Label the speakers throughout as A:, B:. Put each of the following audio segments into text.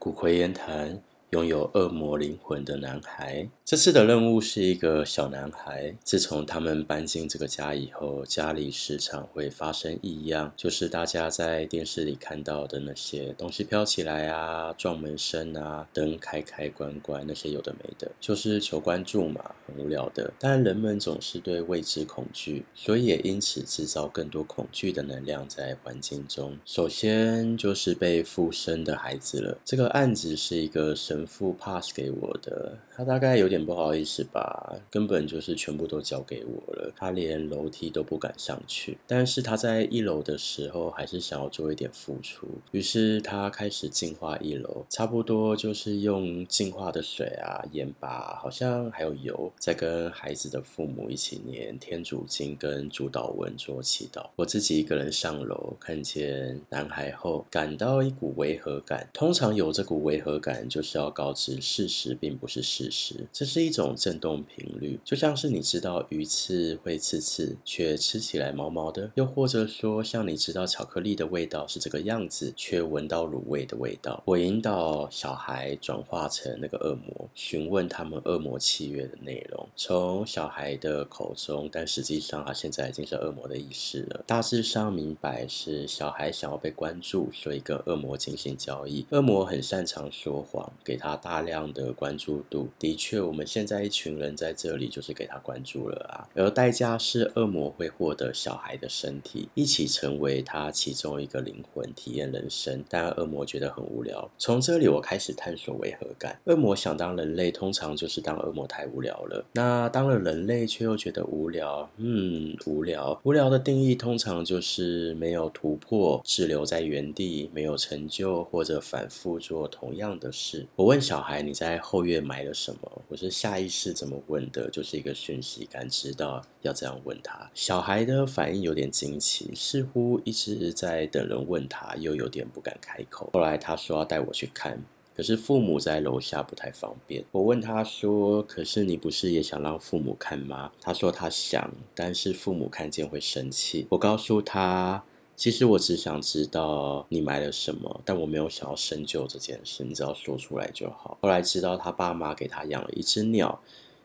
A: 骨灰烟坛。拥有恶魔灵魂的男孩，这次的任务是一个小男孩。自从他们搬进这个家以后，家里时常会发生异样，就是大家在电视里看到的那些东西飘起来啊、撞门声啊、灯开开关关那些有的没的，就是求关注嘛，很无聊的。但人们总是对未知恐惧，所以也因此制造更多恐惧的能量在环境中。首先就是被附身的孩子了。这个案子是一个神。父 pass 给我的，他大概有点不好意思吧，根本就是全部都交给我了，他连楼梯都不敢上去。但是他在一楼的时候，还是想要做一点付出，于是他开始净化一楼，差不多就是用净化的水啊、盐巴，好像还有油，在跟孩子的父母一起念天主经跟主祷文做祈祷。我自己一个人上楼，看见男孩后，感到一股违和感。通常有这股违和感，就是要。告知事实并不是事实，这是一种振动频率，就像是你知道鱼刺会刺刺，却吃起来毛毛的；又或者说，像你知道巧克力的味道是这个样子，却闻到卤味的味道。我引导小孩转化成那个恶魔，询问他们恶魔契约的内容，从小孩的口中，但实际上他现在已经是恶魔的意识了。大致上明白是小孩想要被关注，所以跟恶魔进行交易。恶魔很擅长说谎，给。他大量的关注度，的确，我们现在一群人在这里就是给他关注了啊。而代价是恶魔会获得小孩的身体，一起成为他其中一个灵魂，体验人生。但恶魔觉得很无聊。从这里我开始探索违和感。恶魔想当人类，通常就是当恶魔太无聊了。那当了人类却又觉得无聊，嗯，无聊。无聊的定义通常就是没有突破，滞留在原地，没有成就，或者反复做同样的事。我。问小孩你在后院埋了什么？我是下意识怎么问的，就是一个讯息感知到要这样问他。小孩的反应有点惊奇，似乎一直在等人问他，又有点不敢开口。后来他说要带我去看，可是父母在楼下不太方便。我问他说：“可是你不是也想让父母看吗？”他说他想，但是父母看见会生气。我告诉他。其实我只想知道你买了什么，但我没有想要深究这件事，你只要说出来就好。后来知道他爸妈给他养了一只鸟。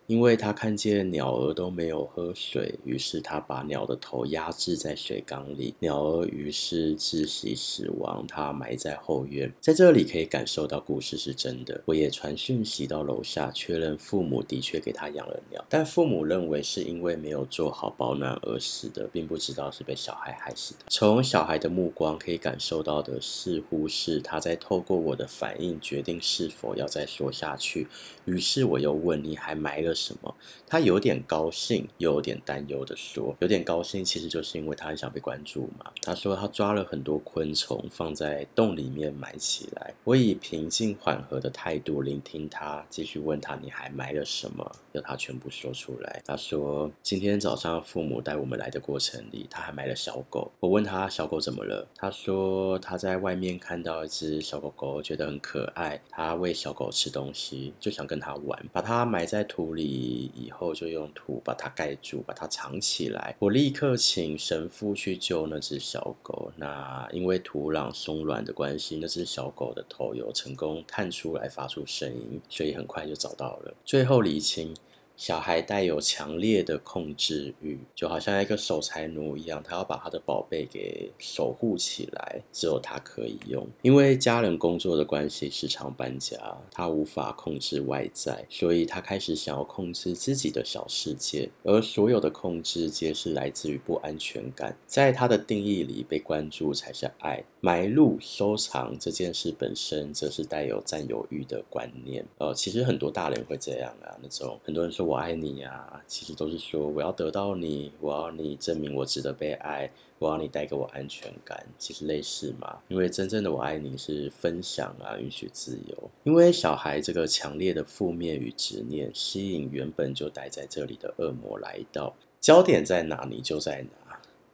A: 因为他看见鸟儿都没有喝水，于是他把鸟的头压制在水缸里，鸟儿于是窒息死亡。他埋在后院，在这里可以感受到故事是真的。我也传讯息到楼下，确认父母的确给他养了鸟，但父母认为是因为没有做好保暖而死的，并不知道是被小孩害死的。从小孩的目光可以感受到的，似乎是他在透过我的反应决定是否要再说下去。于是我又问：“你还埋了？”什么？他有点高兴，又有点担忧的说：“有点高兴，其实就是因为他很想被关注嘛。”他说他抓了很多昆虫，放在洞里面埋起来。我以平静缓和的态度聆听他，继续问他：“你还埋了什么？”要他全部说出来。他说：“今天早上父母带我们来的过程里，他还埋了小狗。”我问他：“小狗怎么了？”他说：“他在外面看到一只小狗狗，觉得很可爱，他喂小狗吃东西，就想跟它玩，把它埋在土里。”以后就用土把它盖住，把它藏起来。我立刻请神父去救那只小狗。那因为土壤松软的关系，那只小狗的头有成功探出来发出声音，所以很快就找到了。最后厘清。小孩带有强烈的控制欲，就好像一个守财奴一样，他要把他的宝贝给守护起来，只有他可以用。因为家人工作的关系，时常搬家，他无法控制外在，所以他开始想要控制自己的小世界，而所有的控制皆是来自于不安全感。在他的定义里，被关注才是爱。埋入收藏这件事本身，则是带有占有欲的观念。呃，其实很多大人会这样啊，那种很多人说我爱你呀，其实都是说我要得到你，我要你证明我值得被爱，我要你带给我安全感。其实类似嘛，因为真正的我爱你是分享啊，允许自由。因为小孩这个强烈的负面与执念，吸引原本就待在这里的恶魔来到，焦点在哪你就在哪。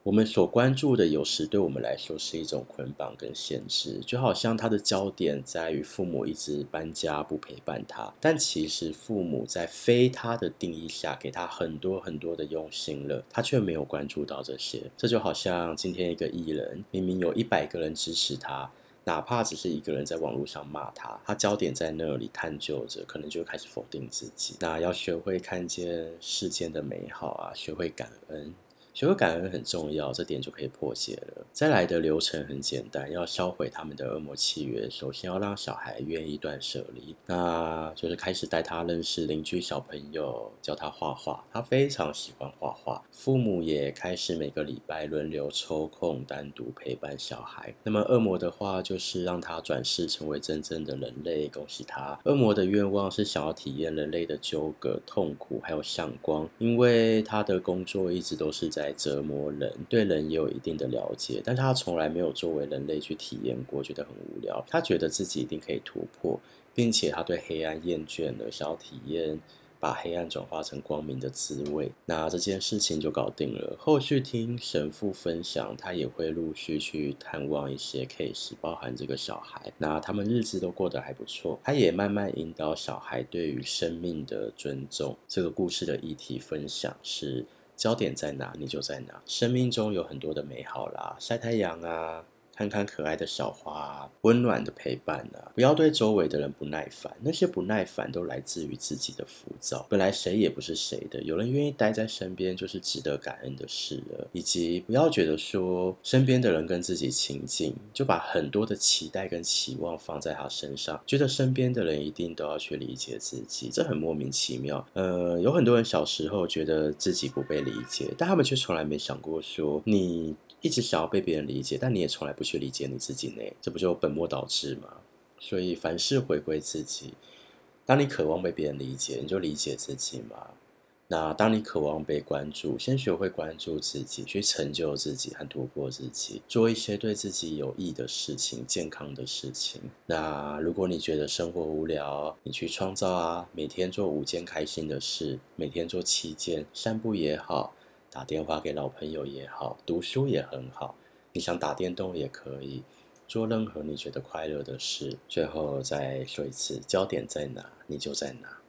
A: 我们所关注的，有时对我们来说是一种捆绑跟限制，就好像他的焦点在于父母一直搬家不陪伴他，但其实父母在非他的定义下给他很多很多的用心了，他却没有关注到这些。这就好像今天一个艺人，明明有一百个人支持他。哪怕只是一个人在网络上骂他，他焦点在那里探究着，可能就开始否定自己。那要学会看见世间的美好啊，学会感恩。学会感恩很重要，这点就可以破解了。再来的流程很简单，要销毁他们的恶魔契约，首先要让小孩愿意断舍离，那就是开始带他认识邻居小朋友，教他画画，他非常喜欢画画。父母也开始每个礼拜轮流抽空单独陪伴小孩。那么恶魔的话就是让他转世成为真正的人类，恭喜他。恶魔的愿望是想要体验人类的纠葛、痛苦还有向光，因为他的工作一直都是在。在折磨人，对人也有一定的了解，但他从来没有作为人类去体验过，觉得很无聊。他觉得自己一定可以突破，并且他对黑暗厌倦了，想要体验把黑暗转化成光明的滋味。那这件事情就搞定了。后续听神父分享，他也会陆续去探望一些 case，包含这个小孩。那他们日子都过得还不错。他也慢慢引导小孩对于生命的尊重。这个故事的议题分享是。焦点在哪，你就在哪。生命中有很多的美好啦，晒太阳啊。看看可爱的小花，温暖的陪伴啊！不要对周围的人不耐烦，那些不耐烦都来自于自己的浮躁。本来谁也不是谁的，有人愿意待在身边就是值得感恩的事了。以及不要觉得说身边的人跟自己亲近，就把很多的期待跟期望放在他身上，觉得身边的人一定都要去理解自己，这很莫名其妙。呃，有很多人小时候觉得自己不被理解，但他们却从来没想过说你。一直想要被别人理解，但你也从来不去理解你自己呢？这不就本末倒置吗？所以凡事回归自己。当你渴望被别人理解，你就理解自己嘛。那当你渴望被关注，先学会关注自己，去成就自己和突破自己，做一些对自己有益的事情、健康的事情。那如果你觉得生活无聊，你去创造啊，每天做五件开心的事，每天做七件，散步也好。打电话给老朋友也好，读书也很好。你想打电动也可以，做任何你觉得快乐的事。最后再说一次，焦点在哪，你就在哪。